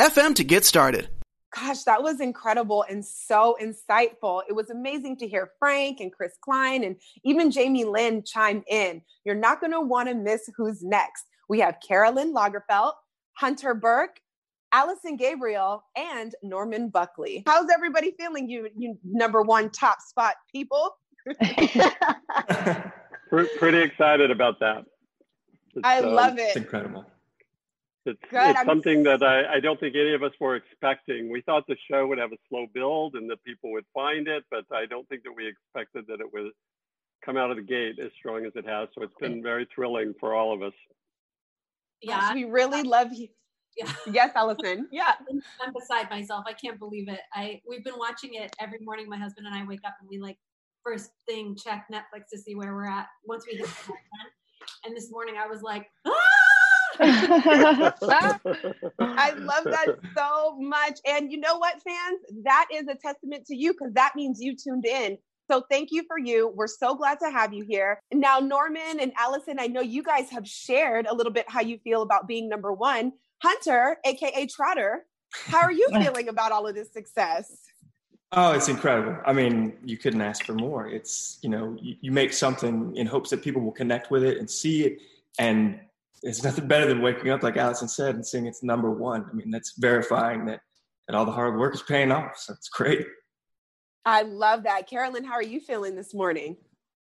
FM to get started. Gosh, that was incredible and so insightful. It was amazing to hear Frank and Chris Klein and even Jamie Lynn chime in. You're not going to want to miss who's next. We have Carolyn Lagerfelt, Hunter Burke, Allison Gabriel, and Norman Buckley. How's everybody feeling? You, you number one top spot people. Pretty excited about that. It's, I love um, it. It's incredible. It's, it's something that I, I don't think any of us were expecting. We thought the show would have a slow build and that people would find it, but I don't think that we expected that it would come out of the gate as strong as it has. So it's been very thrilling for all of us. Yeah, we really love you. Yeah. Yes, Allison. Yeah. I'm beside myself. I can't believe it. I we've been watching it every morning. My husband and I wake up and we like first thing check Netflix to see where we're at once we hit the And this morning I was like, ah! I love that so much. And you know what, fans? That is a testament to you because that means you tuned in. So thank you for you. We're so glad to have you here. Now, Norman and Allison, I know you guys have shared a little bit how you feel about being number one. Hunter, aka Trotter, how are you feeling about all of this success? Oh, it's incredible. I mean, you couldn't ask for more. It's, you know, you, you make something in hopes that people will connect with it and see it and it's nothing better than waking up, like Allison said, and seeing it's number one. I mean, that's verifying that that all the hard work is paying off. So it's great. I love that. Carolyn, how are you feeling this morning?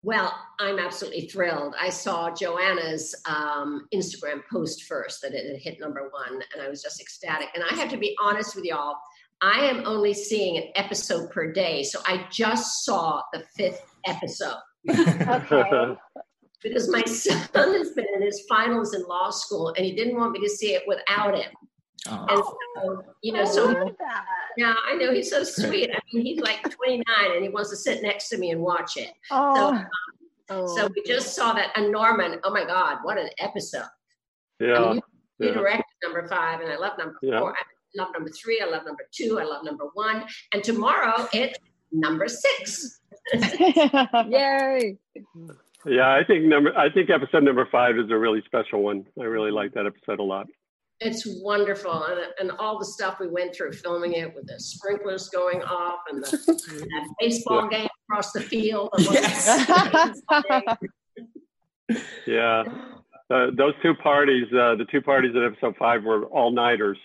Well, I'm absolutely thrilled. I saw Joanna's um, Instagram post first that it had hit number one, and I was just ecstatic. And I have to be honest with y'all, I am only seeing an episode per day. So I just saw the fifth episode. okay because my son has been in his finals in law school and he didn't want me to see it without him. Oh. And so, you know, so yeah, I know he's so sweet. I mean, he's like 29 and he wants to sit next to me and watch it. Oh. So, um, oh. so we just saw that. And Norman, oh my God, what an episode! Yeah, you, you yeah. directed number five, and I love number yeah. four. I love number three. I love number two. I love number one. And tomorrow it's number six. Yay! Yeah, I think number I think episode number five is a really special one. I really like that episode a lot. It's wonderful, and, and all the stuff we went through filming it with the sprinklers going off and the that baseball yeah. game across the field. Yes. yeah, uh, those two parties, uh, the two parties in episode five were all nighters,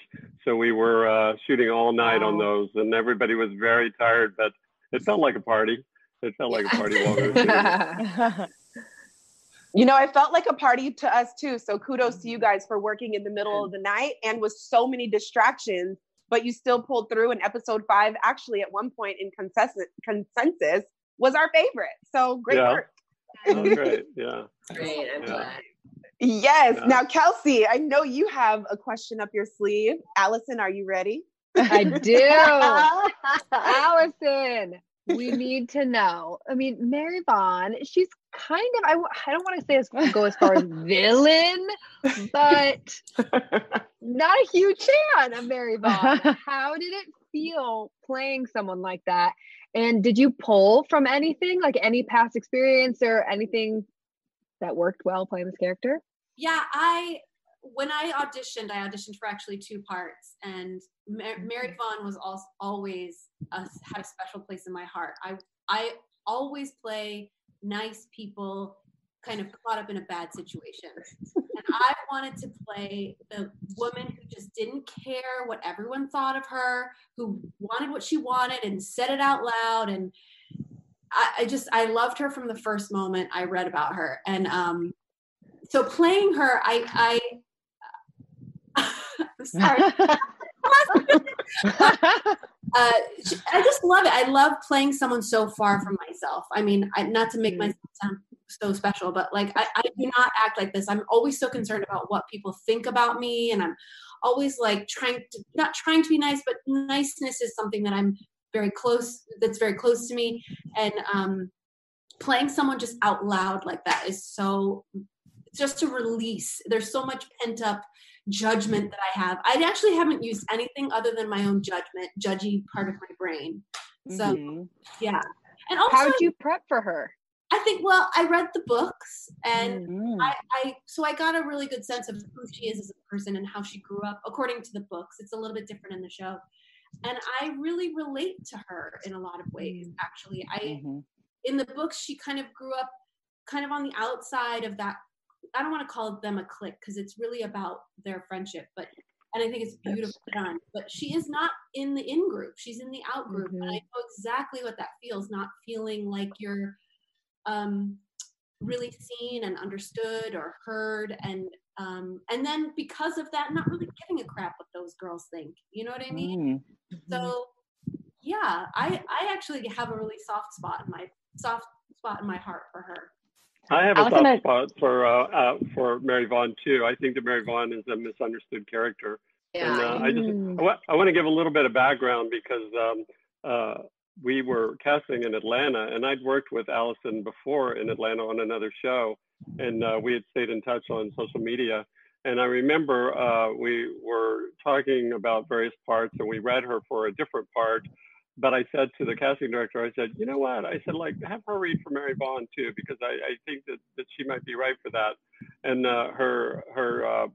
so we were uh, shooting all night on those, and everybody was very tired, but it felt like a party. It felt like a party while we were You know, I felt like a party to us too. So kudos to you mm-hmm. guys for working in the middle of the night and with so many distractions, but you still pulled through. And episode five, actually, at one point in consensus, consensus was our favorite. So great yeah. work. Oh, great. Yeah. Great. I'm yeah. glad. Yes. Yeah. Now, Kelsey, I know you have a question up your sleeve. Allison, are you ready? I do. Allison, we need to know. I mean, Mary Vaughn, she's kind of, I, I don't want to say as, go as far as villain, but not a huge fan of Mary Vaughn. How did it feel playing someone like that? And did you pull from anything, like any past experience or anything that worked well playing this character? Yeah, I when I auditioned, I auditioned for actually two parts, and Mary mm-hmm. Vaughn was also always a, had a special place in my heart. I I always play nice people kind of caught up in a bad situation. and I wanted to play the woman who just didn't care what everyone thought of her, who wanted what she wanted and said it out loud. And I, I just, I loved her from the first moment I read about her. And um, so playing her, I, I, I'm sorry. uh, I just love it. I love playing someone so far from myself. I mean, I, not to make mm-hmm. myself sound so special, but like I, I, do not act like this. I'm always so concerned about what people think about me, and I'm always like trying to not trying to be nice, but niceness is something that I'm very close that's very close to me. And um playing someone just out loud like that is so just a release. There's so much pent up judgment that I have. I actually haven't used anything other than my own judgment, judgy part of my brain. So mm-hmm. yeah. And also, how did you prep for her? I think well, I read the books and mm-hmm. I, I so I got a really good sense of who she is as a person and how she grew up according to the books. It's a little bit different in the show. And I really relate to her in a lot of ways, mm. actually. I mm-hmm. in the books she kind of grew up kind of on the outside of that I don't want to call them a clique because it's really about their friendship, but and I think it's beautifully done. But she is not in the in group; she's in the out group, mm-hmm. and I mm-hmm. know exactly what that feels. Not feeling like you're um, really seen and understood or heard, and um, and then because of that, not really giving a crap what those girls think. You know what I mean? Mm-hmm. So yeah, I I actually have a really soft spot in my soft spot in my heart for her. I have a soft gonna... spot for uh, uh, for Mary Vaughn too. I think that Mary Vaughn is a misunderstood character, yeah. and uh, I just mm. I, w- I want to give a little bit of background because um, uh, we were casting in Atlanta, and I'd worked with Allison before in Atlanta on another show, and uh, we had stayed in touch on social media. And I remember uh, we were talking about various parts, and we read her for a different part but I said to the casting director, I said, you know what? I said, like, have her read for Mary Vaughn too, because I, I think that, that she might be right for that. And uh, her her uh,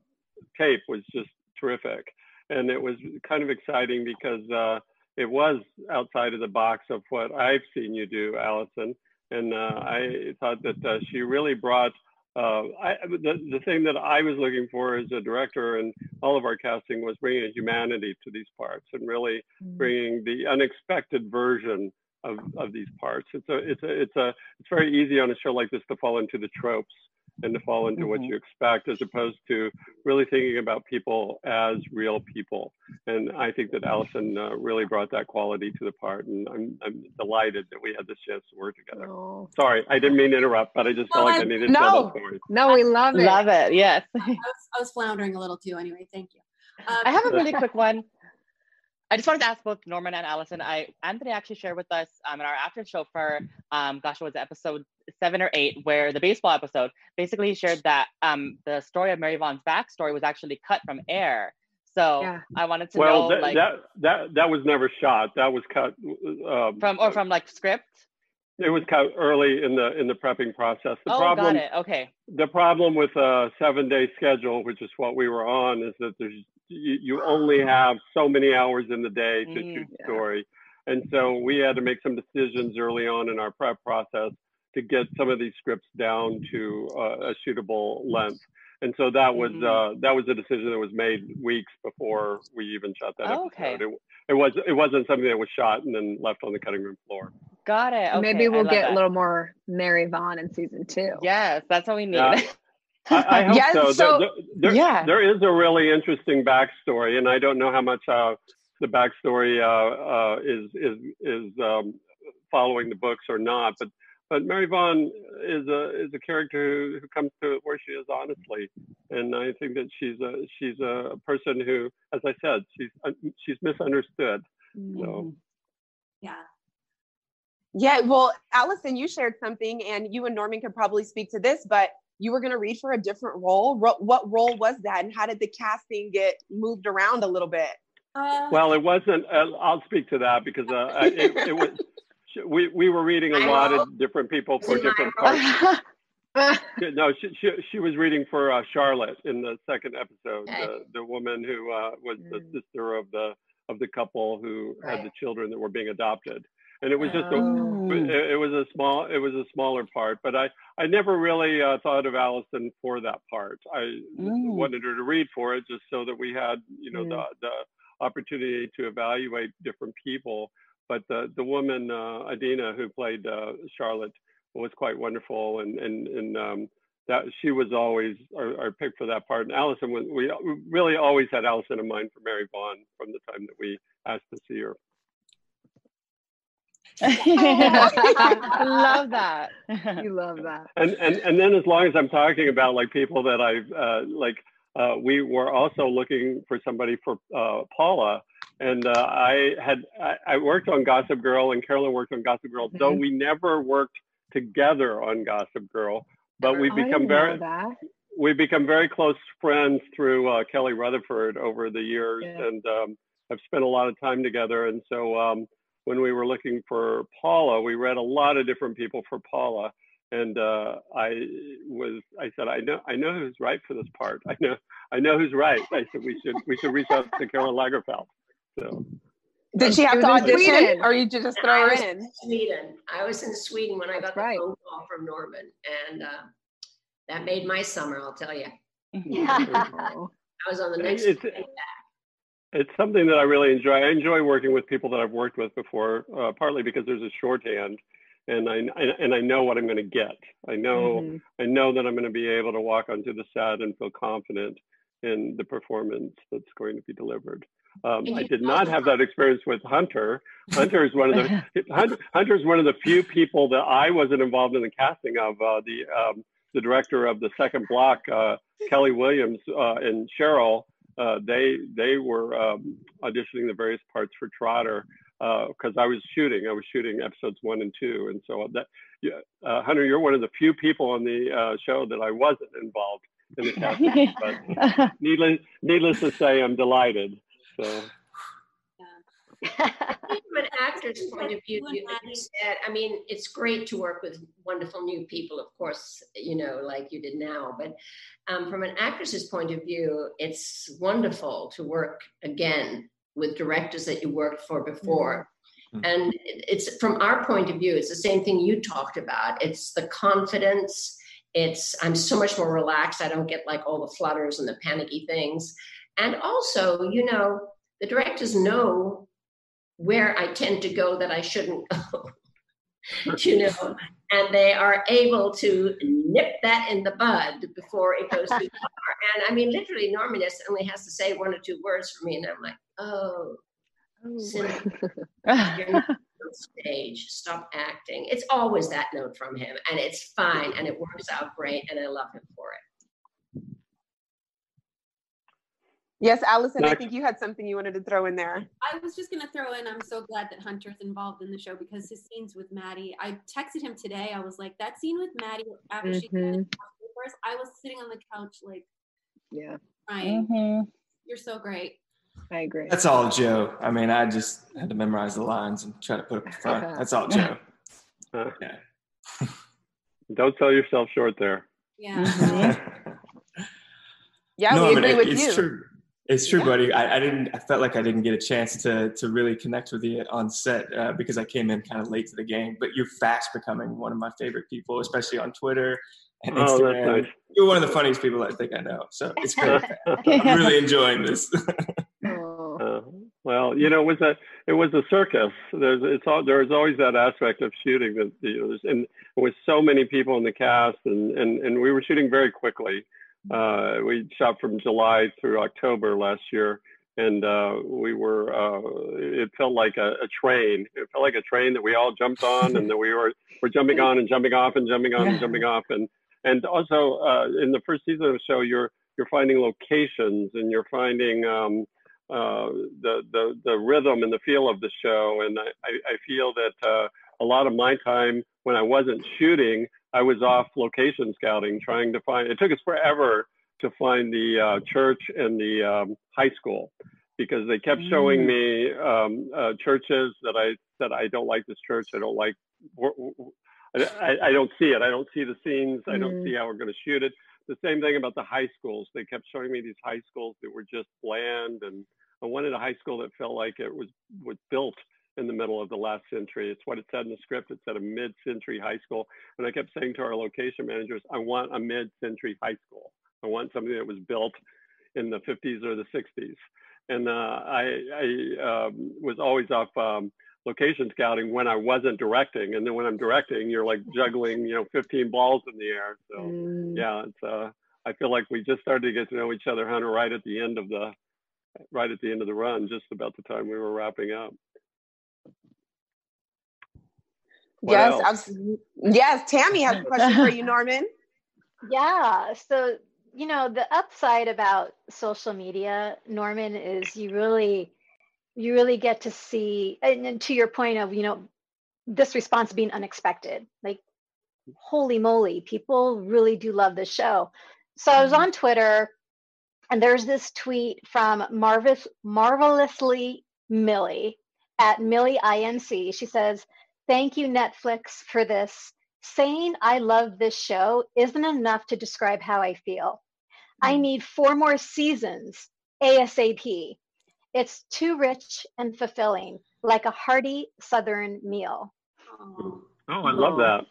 tape was just terrific, and it was kind of exciting because uh, it was outside of the box of what I've seen you do, Allison. And uh, I thought that uh, she really brought uh, I, the, the thing that I was looking for as a director and all of our casting was bringing a humanity to these parts and really mm-hmm. bringing the unexpected version of, of these parts. It's a, it's a, it's a, it's very easy on a show like this to fall into the tropes and to fall into mm-hmm. what you expect as opposed to really thinking about people as real people. And I think that Allison uh, really brought that quality to the part. And I'm, I'm delighted that we had this chance to work together. Oh. Sorry, I didn't mean to interrupt, but I just felt like I needed no, to tell that story. No, we love it. Love it. Yes. I was, I was floundering a little too anyway. Thank you. Um, I have a really quick one. I just wanted to ask both Norman and Allison. I Anthony actually shared with us um, in our after show for um, gosh, it was episode seven or eight, where the baseball episode basically shared that um, the story of Mary Vaughn's backstory was actually cut from air. So yeah. I wanted to well, know, that, like, that that that was never shot. That was cut um, from or from like script. It was cut early in the in the prepping process. The oh, problem, got it. Okay. The problem with a seven day schedule, which is what we were on, is that there's you, you only have so many hours in the day to mm, shoot yeah. story. And so we had to make some decisions early on in our prep process to get some of these scripts down to uh, a shootable length. And so that was mm-hmm. uh, that was a decision that was made weeks before we even shot that oh, episode. Okay. It, it, was it wasn't something that was shot and then left on the cutting room floor. Got it. Okay. Maybe we'll get that. a little more Mary Vaughn in season two. Yes, that's what we need. Yeah. I, I hope yes, so. so there, there, yeah. there is a really interesting backstory, and I don't know how much uh, the backstory uh, uh, is is is um, following the books or not. But but Mary Vaughn is a is a character who, who comes to it where she is honestly, and I think that she's a she's a person who, as I said, she's uh, she's misunderstood. Mm. So yeah. Yeah, well, Allison, you shared something, and you and Norman could probably speak to this, but you were going to read for a different role. What role was that, and how did the casting get moved around a little bit? Uh, well, it wasn't. Uh, I'll speak to that because uh, it, it, was. We we were reading a lot of different people for different parts. no, she, she, she was reading for uh, Charlotte in the second episode, the, the woman who uh, was the mm. sister of the of the couple who right. had the children that were being adopted and it was just a, oh. it was a small it was a smaller part but i i never really uh, thought of allison for that part i mm. wanted her to read for it just so that we had you know mm. the the opportunity to evaluate different people but the the woman uh, adina who played uh, charlotte was quite wonderful and and and um, that she was always our, our, pick for that part. And Allison, we, we really always had Allison in mind for Mary Vaughn from the time that we asked to see her. love that. You love that. And and and then as long as I'm talking about like people that I've uh, like uh, we were also looking for somebody for uh, Paula. And uh, I had I, I, worked on Gossip Girl, and Carolyn worked on Gossip Girl. Mm-hmm. Though we never worked together on Gossip Girl, but we become very we become very close friends through uh, Kelly Rutherford over the years, yeah. and um, I've spent a lot of time together. And so um, when we were looking for Paula, we read a lot of different people for Paula and uh, I was I said I know I know who's right for this part. I know I know who's right. I said we should we should reach out to Carol Lagerfelt. So did she have to audition, or you just throw her in? in? Sweden. I was in Sweden when I got the right. phone call from Norman, and uh, that made my summer. I'll tell you. Yeah. I was on the next. It's, it's something that I really enjoy. I enjoy working with people that I've worked with before, uh, partly because there's a shorthand and I and I know what I'm going to get. I know mm-hmm. I know that I'm going to be able to walk onto the set and feel confident in the performance that's going to be delivered. Um, I did not have that experience with Hunter. Hunter is one of the Hunter is one of the few people that I wasn't involved in the casting of. Uh, the um, the director of the second block, uh, Kelly Williams uh, and Cheryl, uh, they they were um, auditioning the various parts for Trotter because uh, I was shooting. I was shooting episodes one and two, and so that uh, Hunter, you're one of the few people on the uh, show that I wasn't involved in the casting. but needless, needless to say, I'm delighted. So. From an actor's point of view, you, you said, I mean, it's great to work with wonderful new people, of course, you know, like you did now. But um, from an actress's point of view, it's wonderful to work again with directors that you worked for before. Mm-hmm. And it's from our point of view, it's the same thing you talked about. It's the confidence. It's I'm so much more relaxed. I don't get like all the flutters and the panicky things. And also, you know, the directors know where I tend to go that I shouldn't go. you know, and they are able to nip that in the bud before it goes too far. And I mean, literally, Norman only has to say one or two words for me, and I'm like, oh, oh. stage, stop acting. It's always that note from him, and it's fine, and it works out great, and I love him for it. Yes, Allison, I think you had something you wanted to throw in there. I was just going to throw in, I'm so glad that Hunter's involved in the show because his scenes with Maddie, I texted him today. I was like, that scene with Maddie after mm-hmm. she did first, I was sitting on the couch like, yeah, crying. Mm-hmm. You're so great. I agree. That's all Joe. I mean, I just had to memorize the lines and try to put up the front. That's all Joe. Uh, yeah. Don't sell yourself short there. Yeah. Mm-hmm. yeah, no, we agree with it's you. True. It's true, yeah. buddy. I, I, didn't. I felt like I didn't get a chance to to really connect with you on set uh, because I came in kind of late to the game. But you're fast becoming one of my favorite people, especially on Twitter and Instagram. Oh, nice. You're one of the funniest people I think I know. So it's great. I'm really enjoying this. uh, well, you know, it was a it was a circus. There's it's all there's always that aspect of shooting that you know, and with so many people in the cast, and and and we were shooting very quickly. Uh, we shot from July through October last year, and uh, we were. Uh, it felt like a, a, train. It felt like a train that we all jumped on, and that we were were jumping on and jumping off and jumping on yeah. and jumping off, and and also uh, in the first season of the show, you're you're finding locations and you're finding um, uh, the the the rhythm and the feel of the show, and I I feel that uh, a lot of my time when I wasn't shooting I was off location scouting, trying to find. It took us forever to find the uh, church and the um, high school because they kept showing mm. me um, uh, churches that I said I don't like this church. I don't like. I, I don't see it. I don't see the scenes. I don't see mm. how we're going to shoot it. The same thing about the high schools. They kept showing me these high schools that were just bland, and I wanted a high school that felt like it was was built in the middle of the last century. It's what it said in the script. It said a mid-century high school. And I kept saying to our location managers, I want a mid-century high school. I want something that was built in the 50s or the 60s. And uh, I, I um, was always off um, location scouting when I wasn't directing. And then when I'm directing, you're like juggling, you know, 15 balls in the air. So mm. yeah, it's, uh, I feel like we just started to get to know each other, Hunter, right at the end of the, right at the end of the run, just about the time we were wrapping up. What yes, yes. Tammy has a question for you, Norman. Yeah. So you know, the upside about social media, Norman, is you really, you really get to see, and to your point of, you know, this response being unexpected. Like, holy moly, people really do love this show. So I was mm-hmm. on Twitter, and there's this tweet from Marvis, marvelously Millie at Millie Inc. She says, "Thank you Netflix for this. Saying I love this show isn't enough to describe how I feel. I mm. need four more seasons ASAP. It's too rich and fulfilling, like a hearty Southern meal. Oh, I love that.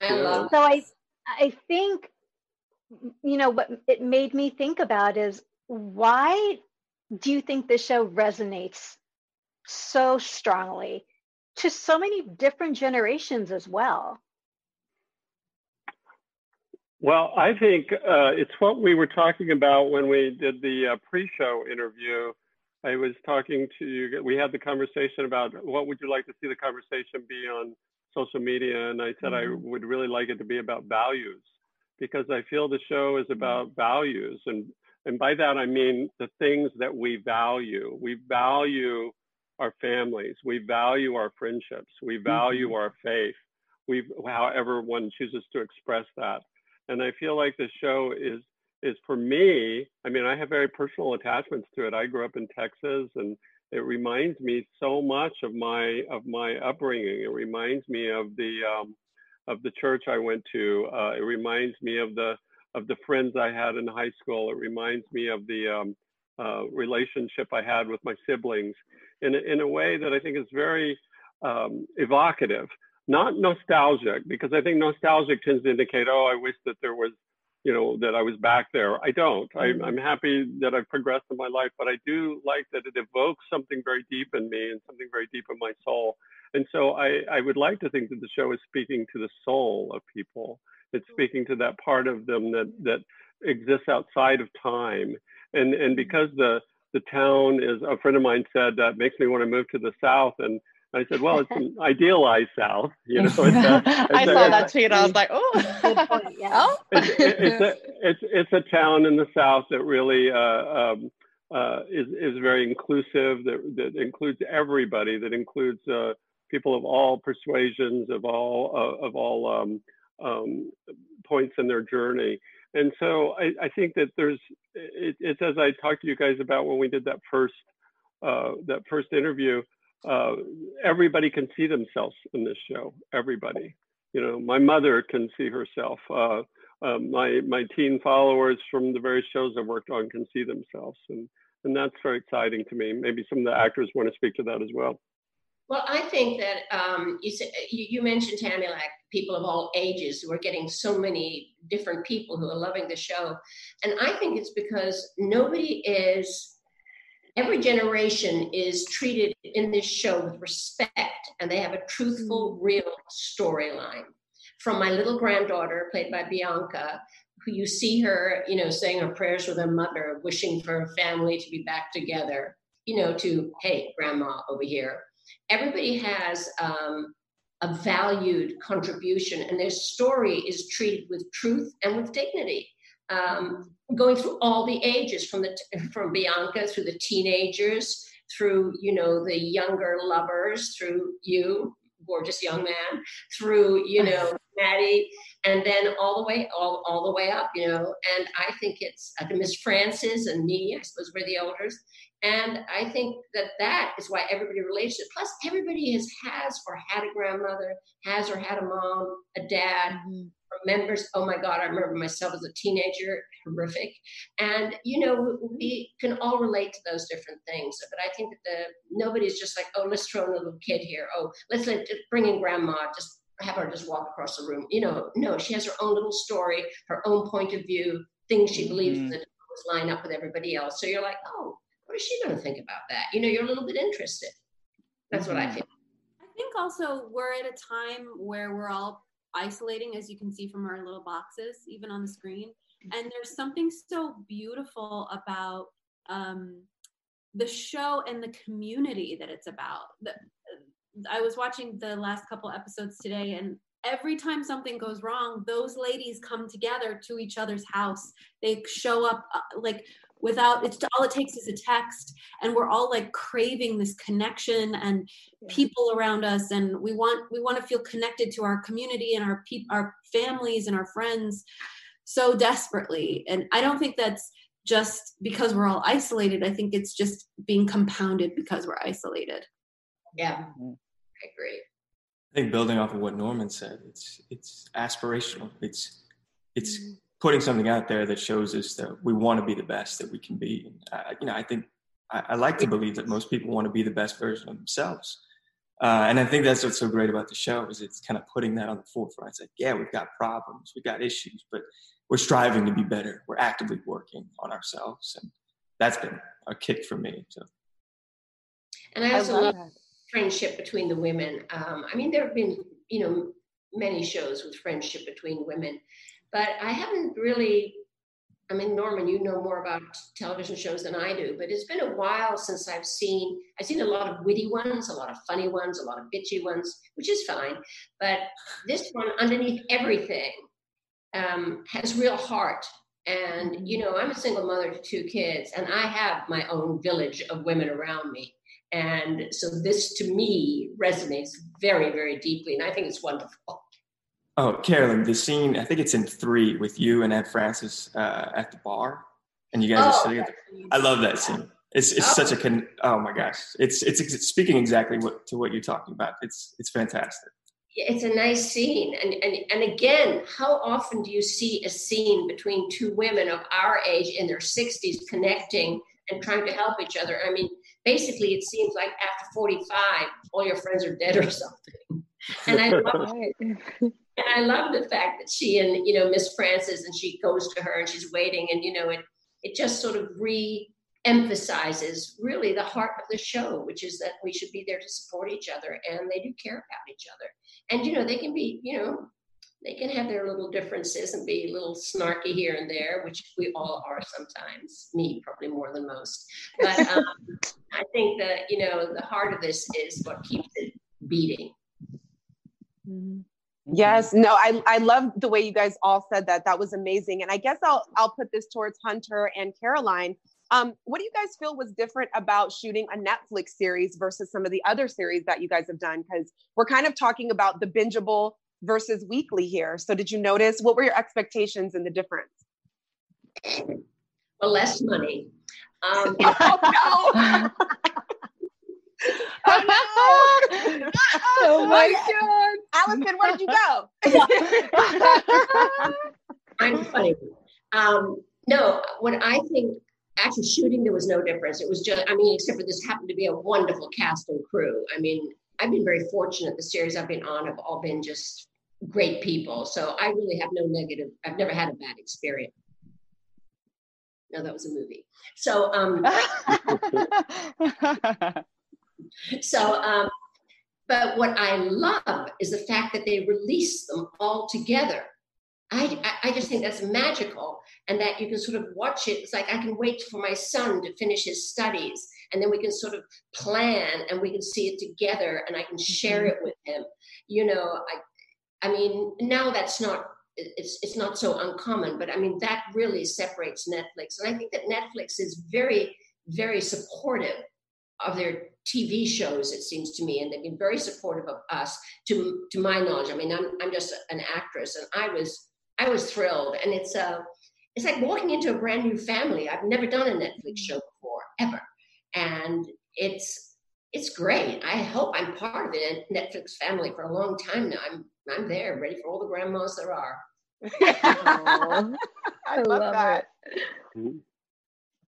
I love so I I think you know what it made me think about is why do you think this show resonates so strongly to so many different generations as well? Well, I think uh, it's what we were talking about when we did the uh, pre-show interview. I was talking to you. We had the conversation about what would you like to see the conversation be on social media, and I said mm-hmm. I would really like it to be about values because I feel the show is about mm-hmm. values, and and by that I mean the things that we value. We value our families. We value our friendships. We value mm-hmm. our faith. We, however one chooses to express that and I feel like the show is is for me. I mean, I have very personal attachments to it. I grew up in Texas, and it reminds me so much of my of my upbringing. It reminds me of the um, of the church I went to. Uh, it reminds me of the of the friends I had in high school. It reminds me of the um, uh, relationship I had with my siblings in in a way that I think is very um, evocative not nostalgic because I think nostalgic tends to indicate, oh, I wish that there was, you know, that I was back there. I don't. Mm-hmm. I, I'm happy that I've progressed in my life, but I do like that it evokes something very deep in me and something very deep in my soul. And so I, I would like to think that the show is speaking to the soul of people. It's mm-hmm. speaking to that part of them that that exists outside of time. And and mm-hmm. because the the town is a friend of mine said that makes me want to move to the south and I said, well, it's an idealized South, you know. It's a, it's I a, saw that tweet. I was like, oh, yeah. it's, it's, a, it's, it's a town in the South that really uh, um, uh, is, is very inclusive, that, that includes everybody, that includes uh, people of all persuasions, of all, uh, of all um, um, points in their journey. And so I, I think that there's, it, it's as I talked to you guys about when we did that first, uh, that first interview, uh, everybody can see themselves in this show. Everybody, you know, my mother can see herself. Uh, uh, my my teen followers from the various shows I've worked on can see themselves, and and that's very exciting to me. Maybe some of the actors want to speak to that as well. Well, I think that um, you, you, you mentioned Tammy, like people of all ages who are getting so many different people who are loving the show, and I think it's because nobody is every generation is treated in this show with respect and they have a truthful, mm. real storyline. From my little granddaughter, played by Bianca, who you see her, you know, saying her prayers with her mother, wishing for her family to be back together, you know, to, hey, grandma over here. Everybody has um, a valued contribution, and their story is treated with truth and with dignity. Um, going through all the ages from the from Bianca through the teenagers through you know the younger lovers through you gorgeous young man through you know Maddie and then all the way all, all the way up you know. And I think it's uh, Miss Frances and me I suppose we're the elders and I think that that is why everybody relates to it. Plus, everybody has has or had a grandmother, has or had a mom, a dad, mm-hmm remembers, oh my God, I remember myself as a teenager, horrific. And, you know, we can all relate to those different things. But I think that the nobody's just like, oh, let's throw in a little kid here. Oh, let's let, bring in grandma, just have her just walk across the room. You know, no, she has her own little story, her own point of view, things she believes mm-hmm. that line up with everybody else. So you're like, oh, what is she going to think about that? You know, you're a little bit interested. That's mm-hmm. what I mm-hmm. feel. I think also we're at a time where we're all isolating, as you can see from our little boxes, even on the screen. And there's something so beautiful about um, the show and the community that it's about. The, I was watching the last couple episodes today, and every time something goes wrong, those ladies come together to each other's house. They show up uh, like without it's all it takes is a text and we're all like craving this connection and people around us and we want we want to feel connected to our community and our people our families and our friends so desperately. And i don't think that's just because we're all isolated. I think it's just being compounded because we're isolated. Yeah. Mm-hmm. i agree. I think building off of what norman said it's it's aspirational. It's it's mm-hmm putting something out there that shows us that we want to be the best that we can be. And, uh, you know, I think I, I, like to believe that most people want to be the best version of themselves. Uh, and I think that's what's so great about the show is it's kind of putting that on the forefront. It's like, yeah, we've got problems, we've got issues, but we're striving to be better. We're actively working on ourselves, and that's been a kick for me. So. And I also I love, love friendship between the women. Um, I mean, there have been, you know, many shows with friendship between women, but I haven't really. I mean, Norman, you know more about television shows than I do, but it's been a while since I've seen. I've seen a lot of witty ones, a lot of funny ones, a lot of bitchy ones, which is fine. But this one, underneath everything, um, has real heart. And you know, I'm a single mother to two kids, and I have my own village of women around me. And so this, to me, resonates very, very deeply, and I think it's wonderful. Oh, Carolyn, the scene, I think it's in three with you and Ed Francis uh, at the bar, and you guys oh, are sitting there. I love that scene. It's it's oh. such a con- oh my gosh, it's, it's it's speaking exactly what to what you're talking about. It's it's fantastic. It's a nice scene, and and and again, how often do you see a scene between two women of our age in their 60s connecting and trying to help each other? I mean, basically, it seems like after 45, all your friends are dead or something. And I love and I love the fact that she and you know Miss Frances and she goes to her and she's waiting and you know it it just sort of re-emphasizes really the heart of the show, which is that we should be there to support each other and they do care about each other. And you know they can be you know they can have their little differences and be a little snarky here and there, which we all are sometimes. Me, probably more than most. But um, I think that you know the heart of this is what keeps it beating. Mm-hmm. Yes, no, I I love the way you guys all said that. That was amazing. And I guess I'll I'll put this towards Hunter and Caroline. Um, what do you guys feel was different about shooting a Netflix series versus some of the other series that you guys have done? Because we're kind of talking about the bingeable versus weekly here. So did you notice what were your expectations and the difference? Well, less money. Um, oh no! oh, no. oh my god. Allison, where did you go? I'm funny. Um, no, what I think actually shooting there was no difference. It was just I mean, except for this happened to be a wonderful cast and crew. I mean, I've been very fortunate. The series I've been on have all been just great people. So I really have no negative. I've never had a bad experience. No, that was a movie. So um so, um, but what I love is the fact that they release them all together. I, I just think that's magical and that you can sort of watch it. It's like I can wait for my son to finish his studies and then we can sort of plan and we can see it together and I can share mm-hmm. it with him. You know, I, I mean, now that's not it's it's not so uncommon, but I mean that really separates Netflix. And I think that Netflix is very, very supportive of their TV shows, it seems to me, and they've been very supportive of us. To to my knowledge, I mean, I'm I'm just an actress, and I was I was thrilled, and it's a uh, it's like walking into a brand new family. I've never done a Netflix show before ever, and it's it's great. I hope I'm part of the Netflix family for a long time now. I'm I'm there, ready for all the grandmas there are. I, I love, love that.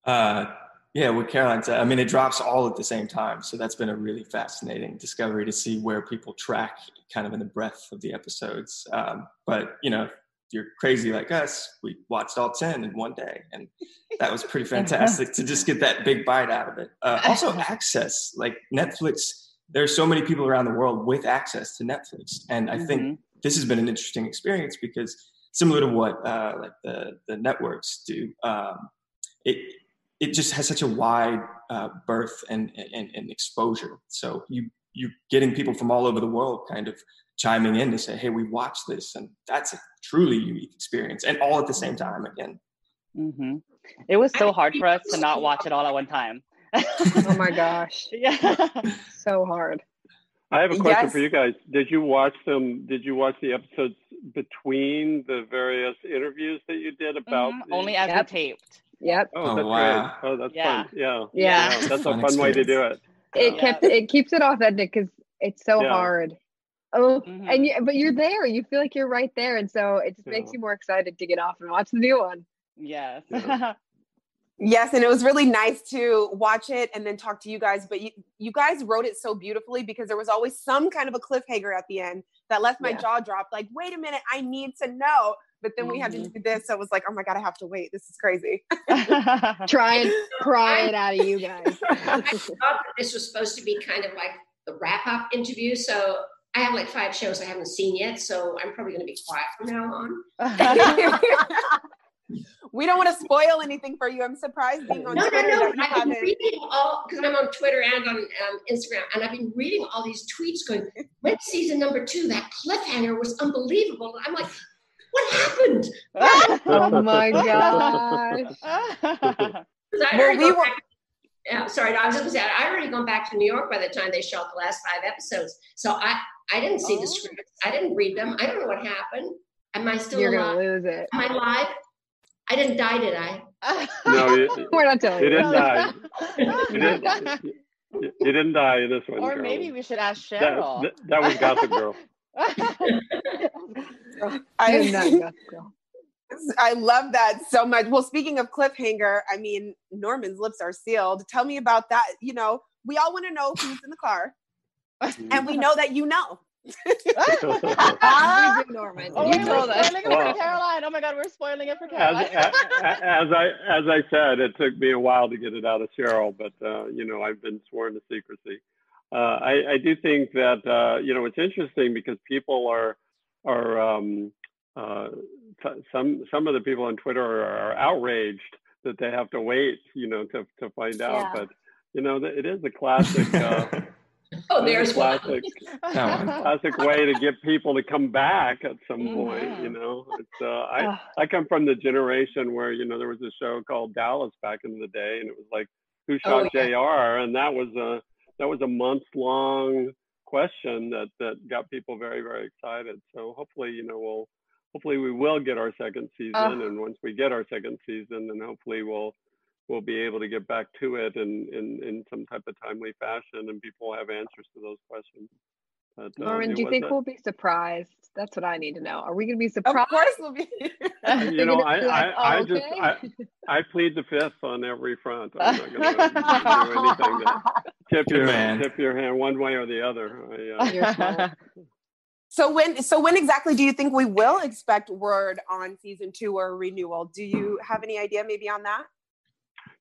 Uh, yeah, what Caroline said, I mean, it drops all at the same time. So that's been a really fascinating discovery to see where people track kind of in the breadth of the episodes. Um, but, you know, you're crazy like us, we watched all 10 in one day. And that was pretty fantastic to just get that big bite out of it. Uh, also, access like Netflix, there are so many people around the world with access to Netflix. And I mm-hmm. think this has been an interesting experience because similar to what uh, like the, the networks do, um, it, it just has such a wide uh, birth and, and, and exposure. So you you getting people from all over the world kind of chiming in to say, "Hey, we watched this," and that's a truly unique experience, and all at the same time again. Mm-hmm. It was so hard for us to not watch it all at one time. oh my gosh! Yeah, so hard. I have a question yes. for you guys. Did you watch them? Did you watch the episodes between the various interviews that you did about? Mm-hmm. The... Only as yep. taped. Yep. Oh, oh that's wow. great. Oh, that's yeah. fun. Yeah. Yeah. yeah. That's a fun experience. way to do it. It kept it keeps it authentic because it's so yeah. hard. Oh, mm-hmm. and you, but you're there. You feel like you're right there, and so it just makes you more excited to get off and watch the new one. Yes. Yes, and it was really nice to watch it and then talk to you guys. But you, you guys wrote it so beautifully because there was always some kind of a cliffhanger at the end that left my yeah. jaw drop. Like, wait a minute, I need to know. But then mm-hmm. we had to mm-hmm. do this. So I was like, oh my God, I have to wait. This is crazy. Try and pry it out of you guys. I thought that this was supposed to be kind of like the wrap up interview. So I have like five shows I haven't seen yet. So I'm probably going to be quiet from now on we don't want to spoil anything for you. I'm surprised being on no, Twitter no, no. that you I've haven't. been reading all because I'm on Twitter and on um, Instagram, and I've been reading all these tweets going, "When season number two, that cliffhanger was unbelievable." I'm like, "What happened?" oh my gosh! well, we were. Yeah, sorry, I was just gonna say I already gone back to New York by the time they shot the last five episodes. So I I didn't see oh. the script. I didn't read them. I don't know what happened. Am I still You're alive? gonna lose it. Am I live? I didn't die, did I? no, you, we're not telling you. You didn't die. you, didn't, you, you, didn't die in this one. Or girl. maybe we should ask Sheryl. That, that, that was Gossip Girl. I am not Gossip Girl. I love that so much. Well, speaking of cliffhanger, I mean, Norman's lips are sealed. Tell me about that. You know, we all want to know who's in the car, and we know that you know. Ah, Norman. Oh, you told us. Well, Caroline. Oh my God, we're spoiling it for Caroline. As, as, as, I as I said, it took me a while to get it out of Sheryl, but uh, you know I've been sworn to secrecy. Uh, I, I, do think that uh, you know it's interesting because people are are um, uh, some some of the people on Twitter are, are, outraged that they have to wait, you know, to to find out. Yeah. But you know, it is a classic. Uh, Oh, there's classic, classic way to get people to come back at some point. You know, it's uh, I I come from the generation where you know there was a show called Dallas back in the day, and it was like who oh, shot oh, yeah. Jr. and that was a that was a month long question that that got people very very excited. So hopefully you know we'll hopefully we will get our second season, and once we get our second season, then hopefully we'll we'll be able to get back to it in, in, in some type of timely fashion and people will have answers to those questions. But, uh, Lauren, do you think we'll be surprised? That's what I need to know. Are we going to be surprised? Of course we'll be. you know, I, like, I, oh, I just, I, I plead the fifth on every front. I'm not going to do anything to tip your, tip your hand one way or the other. I, uh, so when, so when exactly do you think we will expect word on season two or renewal? Do you have any idea maybe on that?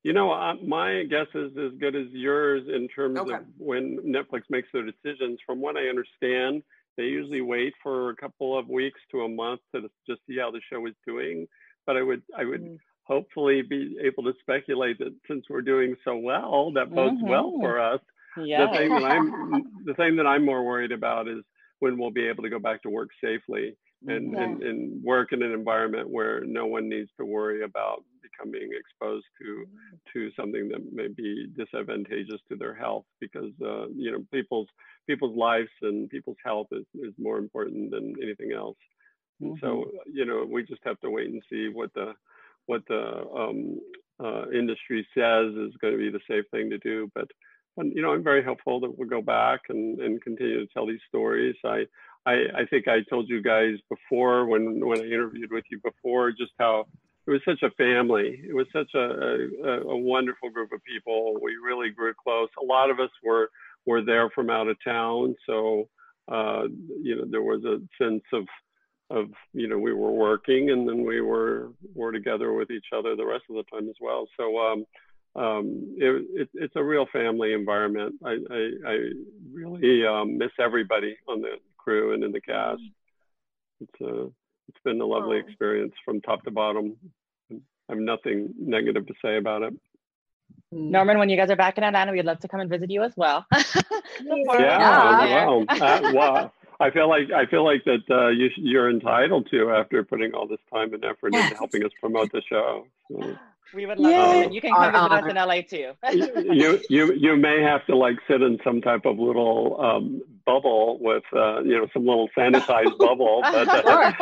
You know, uh, my guess is as good as yours in terms okay. of when Netflix makes their decisions. From what I understand, they usually wait for a couple of weeks to a month to just see how the show is doing. But I would, I would mm. hopefully be able to speculate that since we're doing so well, that bodes mm-hmm. well for us. Yeah. The thing that I'm, the thing that I'm more worried about is when we'll be able to go back to work safely and, yeah. and, and work in an environment where no one needs to worry about becoming exposed to to something that may be disadvantageous to their health because uh, you know people's people's lives and people's health is, is more important than anything else. Mm-hmm. so you know we just have to wait and see what the what the um, uh, industry says is going to be the safe thing to do. But you know i'm very hopeful that we'll go back and, and continue to tell these stories. I I, I think I told you guys before when when I interviewed with you before just how it was such a family. It was such a, a, a, wonderful group of people. We really grew close. A lot of us were were there from out of town, so uh, you know there was a sense of of you know we were working and then we were were together with each other the rest of the time as well. So um, um, it, it, it's a real family environment. I, I, I really um, miss everybody on the crew and in the cast. It's a it's been a lovely oh. experience from top to bottom. I have nothing negative to say about it. Norman, when you guys are back in Atlanta, we'd love to come and visit you as well. yeah, wow. Uh, wow. I feel like I feel like that uh, you you're entitled to after putting all this time and effort yes. into helping us promote the show. So. We would love Yay. to. You can come visit us in LA too. you you you may have to like sit in some type of little um, bubble with uh, you know some little sanitized bubble. But, uh,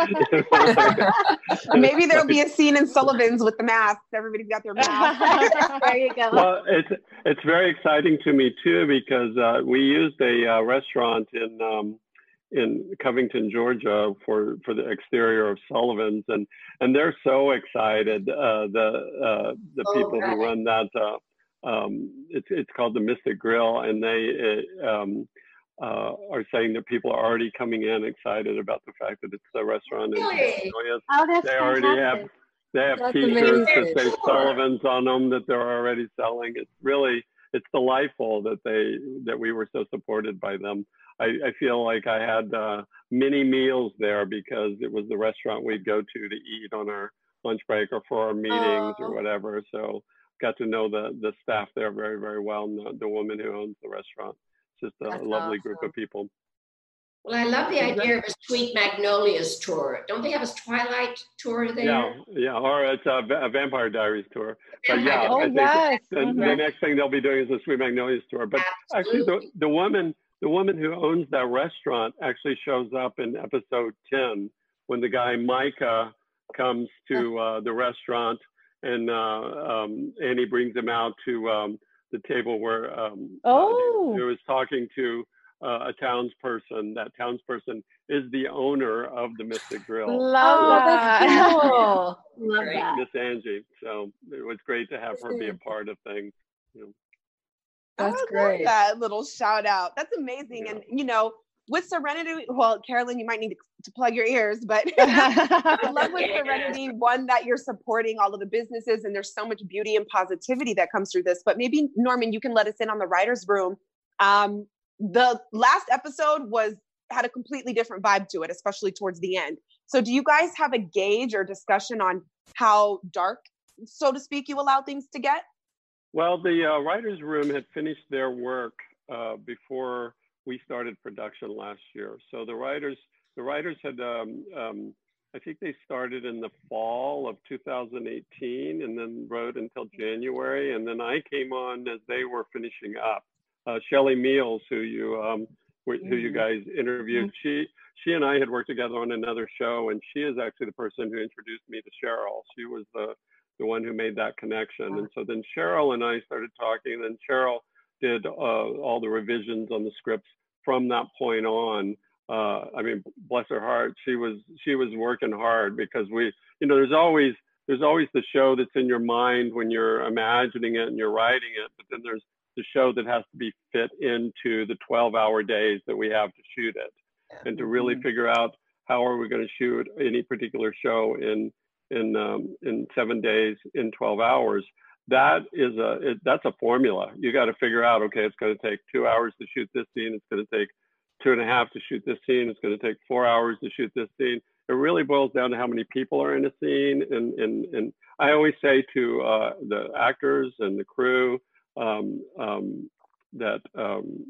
maybe there'll be a scene in Sullivan's with the masks. Everybody's got their masks. there you go. Well, it's it's very exciting to me too because uh, we used a uh, restaurant in. Um, in Covington, Georgia, for for the exterior of Sullivan's, and and they're so excited. Uh, the uh, the oh, people right. who run that, uh, um, it's it's called the Mystic Grill, and they um, uh, are saying that people are already coming in excited about the fact that it's the restaurant. Really? oh, that's they already have they have that's T-shirts amazing. that say Sullivan's on them that they're already selling. It's really it's delightful that they that we were so supported by them. I, I feel like I had uh, many meals there because it was the restaurant we'd go to to eat on our lunch break or for our meetings or whatever. So got to know the the staff there very very well and the, the woman who owns the restaurant. It's just a That's lovely awesome. group of people. Well, I love the idea of a Sweet Magnolias tour. Don't they have a Twilight tour there? Yeah, yeah, or it's a, a Vampire Diaries tour. But yeah, oh, I think yes. the, mm-hmm. the, next thing they'll be doing is a Sweet Magnolias tour. But Absolutely. actually, the, the woman the woman who owns that restaurant actually shows up in episode 10 when the guy Micah comes to uh, the restaurant and uh, um, Annie brings him out to um, the table where um, oh. uh, he was talking to uh, a townsperson. That townsperson is the owner of the Mystic Grill. Love oh, that. Cool. Love that. Miss Angie. So it was great to have her be a part of things. You know. That's great. that little shout out. That's amazing. Yeah. And you know, with Serenity, well, Carolyn, you might need to, to plug your ears, but I love with Serenity, one that you're supporting all of the businesses and there's so much beauty and positivity that comes through this. But maybe Norman, you can let us in on the writer's room. Um, the last episode was had a completely different vibe to it, especially towards the end. So do you guys have a gauge or discussion on how dark, so to speak, you allow things to get? Well, the uh, writers' room had finished their work uh, before we started production last year. So the writers, the writers had, um, um, I think they started in the fall of 2018 and then wrote until January. And then I came on as they were finishing up. Uh, Shelly Meals, who you um, who you mm-hmm. guys interviewed, mm-hmm. she she and I had worked together on another show, and she is actually the person who introduced me to Sheryl. She was the the one who made that connection. And so then Sheryl and I started talking, and then Sheryl did uh, all the revisions on the scripts from that point on. Uh, I mean, bless her heart, she was she was working hard because we, you know, there's always there's always the show that's in your mind when you're imagining it and you're writing it, but then there's the show that has to be fit into the 12-hour days that we have to shoot it, and to really mm-hmm. figure out how are we going to shoot any particular show in in um, in seven days in 12 hours that is a it, that's a formula. You got to figure out okay it's going to take two hours to shoot this scene it's going to take two and a half to shoot this scene it's going to take four hours to shoot this scene. It really boils down to how many people are in a scene and and, and i always say to uh, the actors and the crew um, um, that um,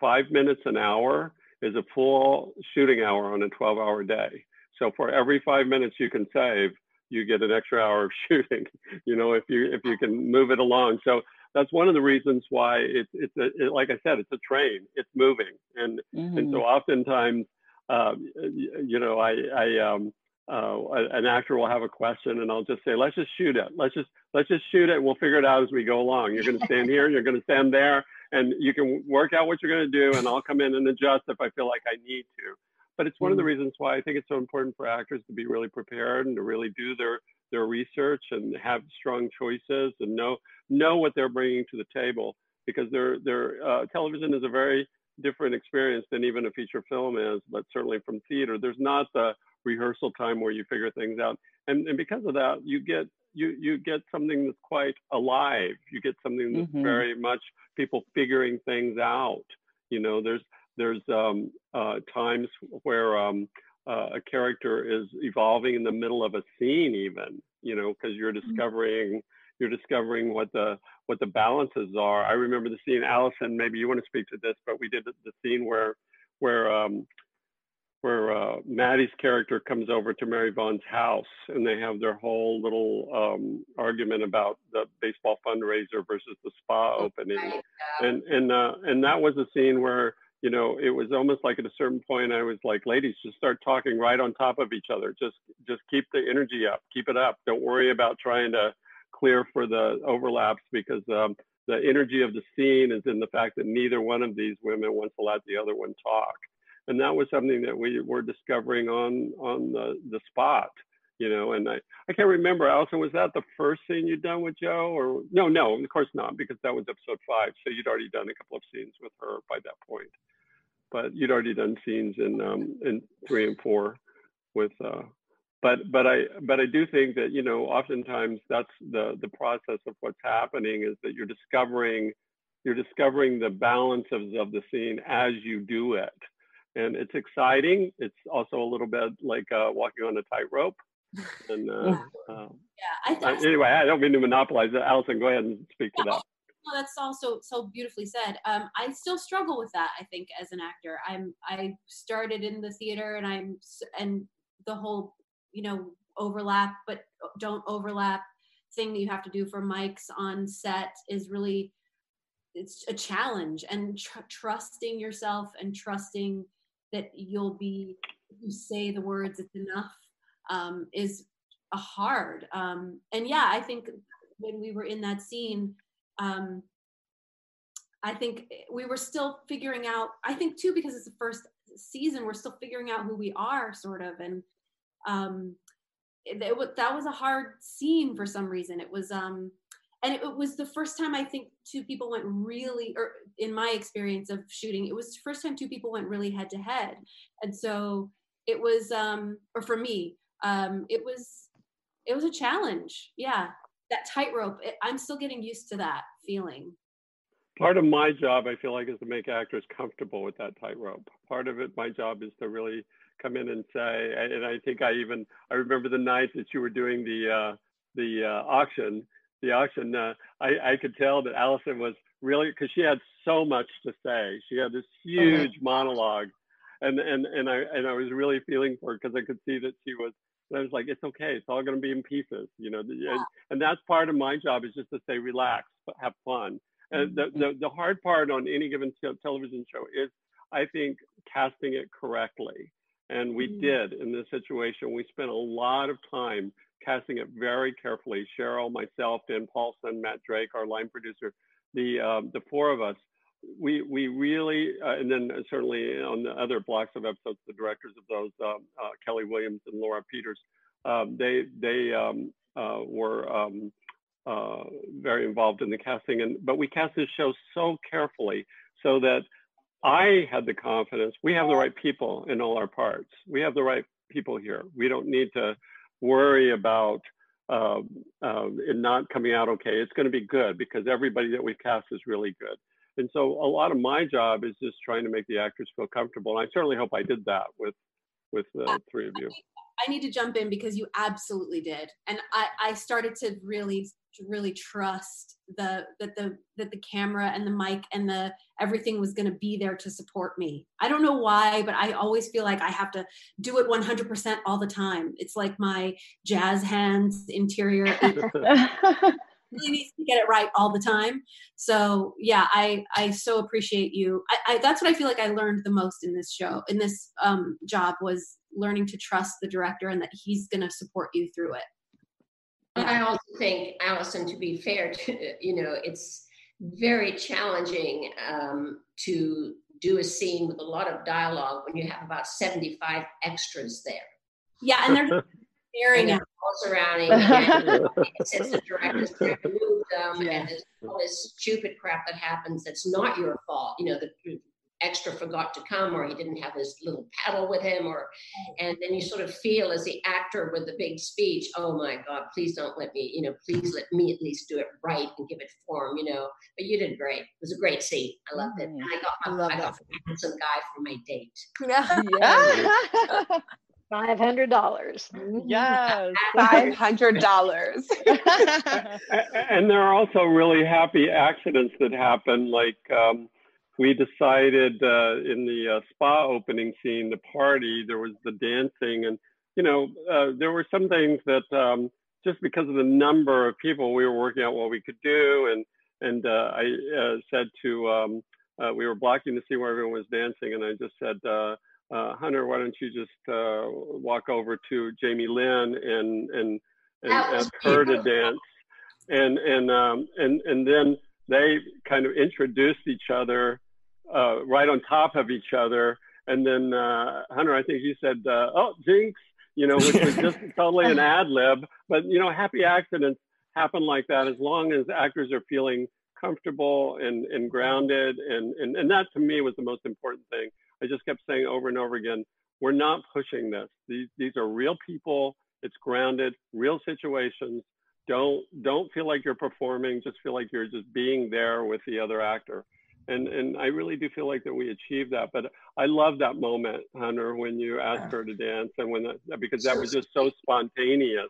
five minutes an hour is a full shooting hour on a 12 hour day. So for every five minutes you can save you get an extra hour of shooting you know if you if you can move it along so that's one of the reasons why it's it's a, it, like i said it's a train it's moving and mm-hmm. and so mm-hmm. oftentimes uh, you know i i um uh, an actor will have a question and I'll just say, let's just shoot it. Let's just, let's just shoot it. And we'll figure it out as we go along. You're going to stand here, you're going to stand there and you can work out what you're going to do. And I'll come in and adjust if I feel like I need to. But it's one mm-hmm. of the mm-hmm. reasons why I think it's so important for actors to be really prepared and to really do their their research and have strong choices and know know what they're bringing to the table because their their uh, television is a very different experience than even a feature film is, but certainly from theater, there's not the rehearsal time where you figure things out, and and because of that, you get you you get something that's quite alive. You get something that's mm-hmm. very much people figuring things out. You know, there's there's um, uh, times where um, uh, a character is evolving in the middle of a scene even you know because you're mm-hmm. discovering you're discovering what the what the balances are. I remember the scene, Allison. Maybe you want to speak to this, but we did the scene where where um, where uh, Maddie's character comes over to Mary Vaughn's house and they have their whole little um, argument about the baseball fundraiser versus the spa opening, and and uh, and that was a scene where you know it was almost like at a certain point I was like, ladies, just start talking right on top of each other. Just just keep the energy up, keep it up. Don't worry about trying to clear for the overlaps because um, the energy of the scene is in the fact that neither one of these women wants to let the other one talk and that was something that we were discovering on on the the spot you know and i i can't remember allison was that the first scene you'd done with joe or no no of course not because that was episode five so you'd already done a couple of scenes with her by that point but you'd already done scenes in um in three and four with uh but but i but i do think that you know oftentimes that's the the process of what's happening is that you're discovering you're discovering the balance of, of the scene as you do it and it's exciting. It's also a little bit like uh, walking on a tightrope. And uh, uh, yeah, I anyway, I don't mean to monopolize it. Allison, go ahead and speak to that. No, that's also so beautifully said. Um, I still struggle with that. I think as an actor, I'm I started in the theater, and I'm and the whole you know overlap, but don't overlap thing that you have to do for mics on set is really it's a challenge and tr- trusting yourself and trusting that you'll be you say the words it's enough um, is a hard um, and yeah i think when we were in that scene um, i think we were still figuring out i think too because it's the first season we're still figuring out who we are sort of and um, it, it, that was a hard scene for some reason it was um and it was the first time I think two people went really, or in my experience of shooting, it was the first time two people went really head to head, and so it was, um, or for me, um, it was, it was a challenge. Yeah, that tightrope. I'm still getting used to that feeling. Part of my job, I feel like, is to make actors comfortable with that tightrope. Part of it, my job, is to really come in and say, and I think I even, I remember the night that you were doing the uh, the uh, auction the auction, uh, I, I could tell that Allison was really because she had so much to say. She had this huge okay. monologue, and and and I and I was really feeling for her because I could see that she was. I was like, it's okay. It's all going to be in pieces, you know. Yeah. And, and that's part of my job is just to say, relax, have fun. And the, mm-hmm. the, the hard part on any given television show is, I think, casting it correctly. And we mm-hmm. did in this situation. We spent a lot of time casting it very carefully. Sheryl, myself, Dan Paulson, Matt Drake, our line producer, the um, the four of us, we we really, uh, and then certainly on the other blocks of episodes, the directors of those, um, uh, Kelly Williams and Laura Peters, um, they they um, uh, were um, uh, very involved in the casting, and but we cast this show so carefully so that I had the confidence we have the right people in all our parts. We have the right people here. We don't need to worry about uh, uh, it not coming out okay. It's going to be good because everybody that we've cast is really good. And so a lot of my job is just trying to make the actors feel comfortable. And I certainly hope I did that with with the three of you. I need to jump in because you absolutely did, and I, I started to really really trust the that the that the camera and the mic and the everything was going to be there to support me. I don't know why, but I always feel like I have to do it 100% all the time. It's like my jazz hands interior really needs to get it right all the time. So yeah, I I so appreciate you. I, I, that's what I feel like I learned the most in this show, in this um, job was learning to trust the director and that he's going to support you through it. I also think, Allison, to be fair, to, you know, it's very challenging um, to do a scene with a lot of dialogue when you have about 75 extras there. Yeah, and they're staring at all surrounding and it's the director's to move them yeah. and there's all this stupid crap that happens that's not your fault. You know, the extra forgot to come or he didn't have his little paddle with him or and then you sort of feel as the actor with the big speech oh my god please don't let me you know please let me at least do it right and give it form you know but you did great it was a great scene i loved it and i got my I, I got some guy for my date yeah, yeah. Five hundred dollars. Yes, five hundred dollars. and there are also really happy accidents that happen. Like um, we decided uh, in the uh, spa opening scene, the party, there was the dancing, and you know, uh, there were some things that um, just because of the number of people, we were working out what we could do, and and uh, I uh, said to um, uh, we were blocking to see where everyone was dancing, and I just said, uh, uh, Hunter, why don't you just uh, walk over to Jamie Lynn and and and ask her to dance, and and um, and and then they kind of introduced each other uh, right on top of each other, and then uh, Hunter, I think you said, "Oh, Jinx," you know, which was just totally an ad lib, but you know, happy accidents happen like that as long as actors are feeling comfortable and, and grounded. And, and, and that to me was the most important thing. I just kept saying over and over again, we're not pushing this. These, these are real people. It's grounded, real situations. Don't, don't feel like you're performing. Just feel like you're just being there with the other actor. And, and I really do feel like that we achieved that. But I love that moment, Hunter, when you asked her to dance and when that, because that was just so spontaneous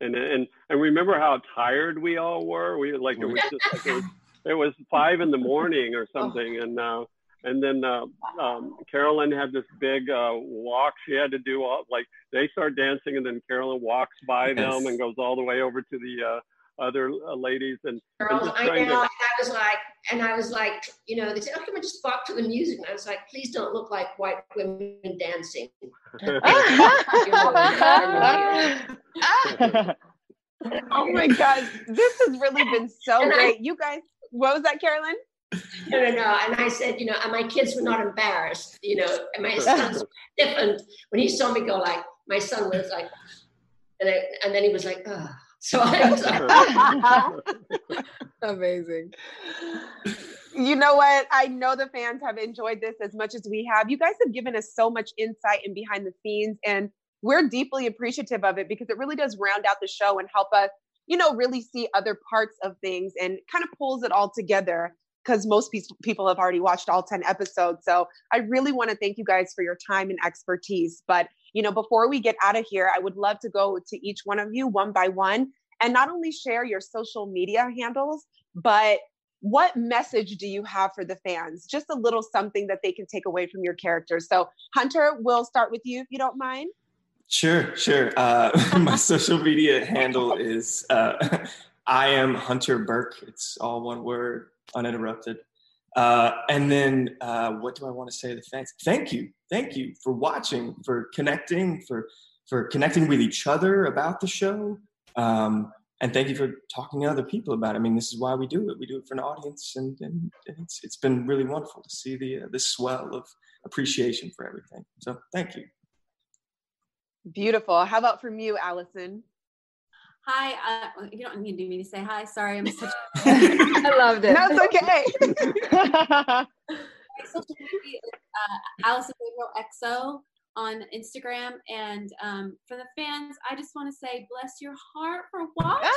and and and remember how tired we all were. We like it was just like it was, it was five in the morning or oh. something, and uh, and then uh, um, Carolyn had this big uh, walk she had to do. All, like they start dancing, and then Carolyn walks by yes. them and goes all the way over to the uh, other uh, ladies and, Girls, and I know. To... I was like, and I was like, you know, they said, "Oh, can we just walk to the music?" And I was like, "Please don't look like white women dancing." oh my god, this has really been so and great. I, you guys, what was that, Carolyn? No, no, no. And I said, you know, and my kids were not embarrassed, you know, and my son's different. When he saw me go like, my son was like, and, I, and then he was like, oh. So I was like, amazing. You know what? I know the fans have enjoyed this as much as we have. You guys have given us so much insight and behind the scenes, and we're deeply appreciative of it because it really does round out the show and help us, you know, really see other parts of things and kind of pulls it all together because most people have already watched all 10 episodes. So I really want to thank you guys for your time and expertise. But, you know, before we get out of here, I would love to go to each one of you one by one and not only share your social media handles, but what message do you have for the fans? Just a little something that they can take away from your characters. So, Hunter, we'll start with you if you don't mind. Sure, sure. Uh, my social media handle is uh, I am Hunter Burke. It's all one word uninterrupted. Uh, and then uh, what do I want to say the fans? Thank you, thank you for watching, for connecting, for for connecting with each other about the show, um, and thank you for talking to other people about it. I mean, this is why we do it. We do it for an audience, and, and it's it's been really wonderful to see the uh, the swell of appreciation for everything. So thank you. Beautiful. How about from you, Allison? Hi, uh, you don't need me to say hi. Sorry, I'm such. I loved it. That's okay. uh, Allison Gabriel EXO on Instagram, and um, for the fans, I just want to say, bless your heart for watching.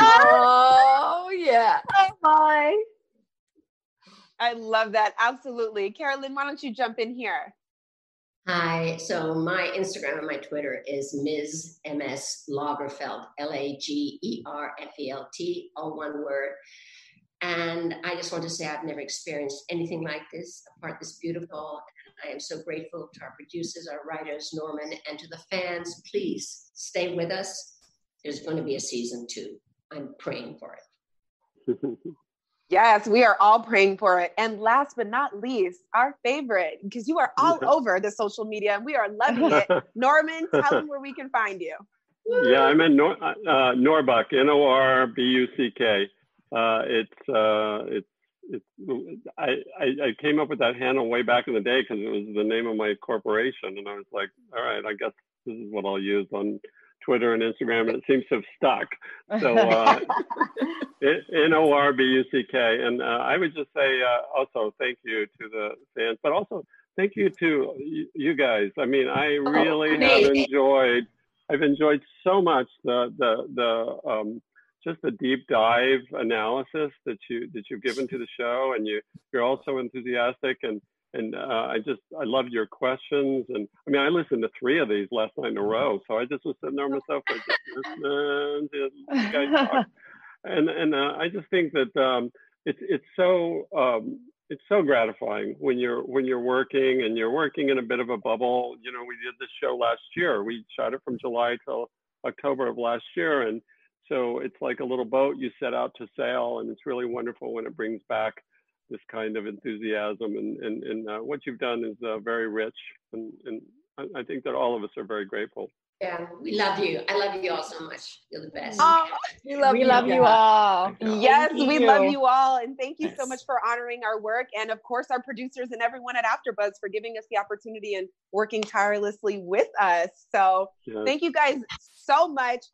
oh yeah. Oh my. I love that. Absolutely. Carolyn, why don't you jump in here? Hi. So my Instagram and my Twitter is Ms. MS Lagerfelt, L A G E R F E L T, all one word. And I just want to say I've never experienced anything like this, apart part this beautiful. I am so grateful to our producers, our writers, Norman, and to the fans. Please stay with us. There's going to be a season two. I'm praying for it. Yes, we are all praying for it. And last but not least, our favorite, because you are all over the social media and we are loving it. Norman, tell them where we can find you. Yeah, I'm in Nor- uh, Norbuck, N O R B U C K. Uh, it's uh, it's it's I, I, I came up with that handle way back in the day because it was the name of my corporation, and I was like, all right, I guess this is what I'll use on Twitter and Instagram, and it seems to have stuck. So uh, N O R B U C K. And uh, I would just say uh, also thank you to the fans, but also thank you to you guys. I mean, I oh, really oh, have enjoyed. I've enjoyed so much the the the um, just the deep dive analysis that you that you've given to the show, and you you're also enthusiastic and and uh, I just I loved your questions, and I mean I listened to three of these last night in a row, so I just was sitting there myself, just listening to you guys talk, and and uh, I just think that um, it's it's so um, it's so gratifying when you're when you're working and you're working in a bit of a bubble. You know, we did this show last year. We shot it from July till October of last year, and so it's like a little boat you set out to sail, and it's really wonderful when it brings back this kind of enthusiasm. And and, and uh, what you've done is uh, very rich, and, and I think that all of us are very grateful. Yeah, we love you. I love you all so much. You're the best. Oh, we love, we you. love you all. Yes, Thank we you. love you all. And thank you so much for honoring our work. And of course, our producers and everyone at AfterBuzz for giving us the opportunity and working tirelessly with us. So Yeah. thank you guys so much.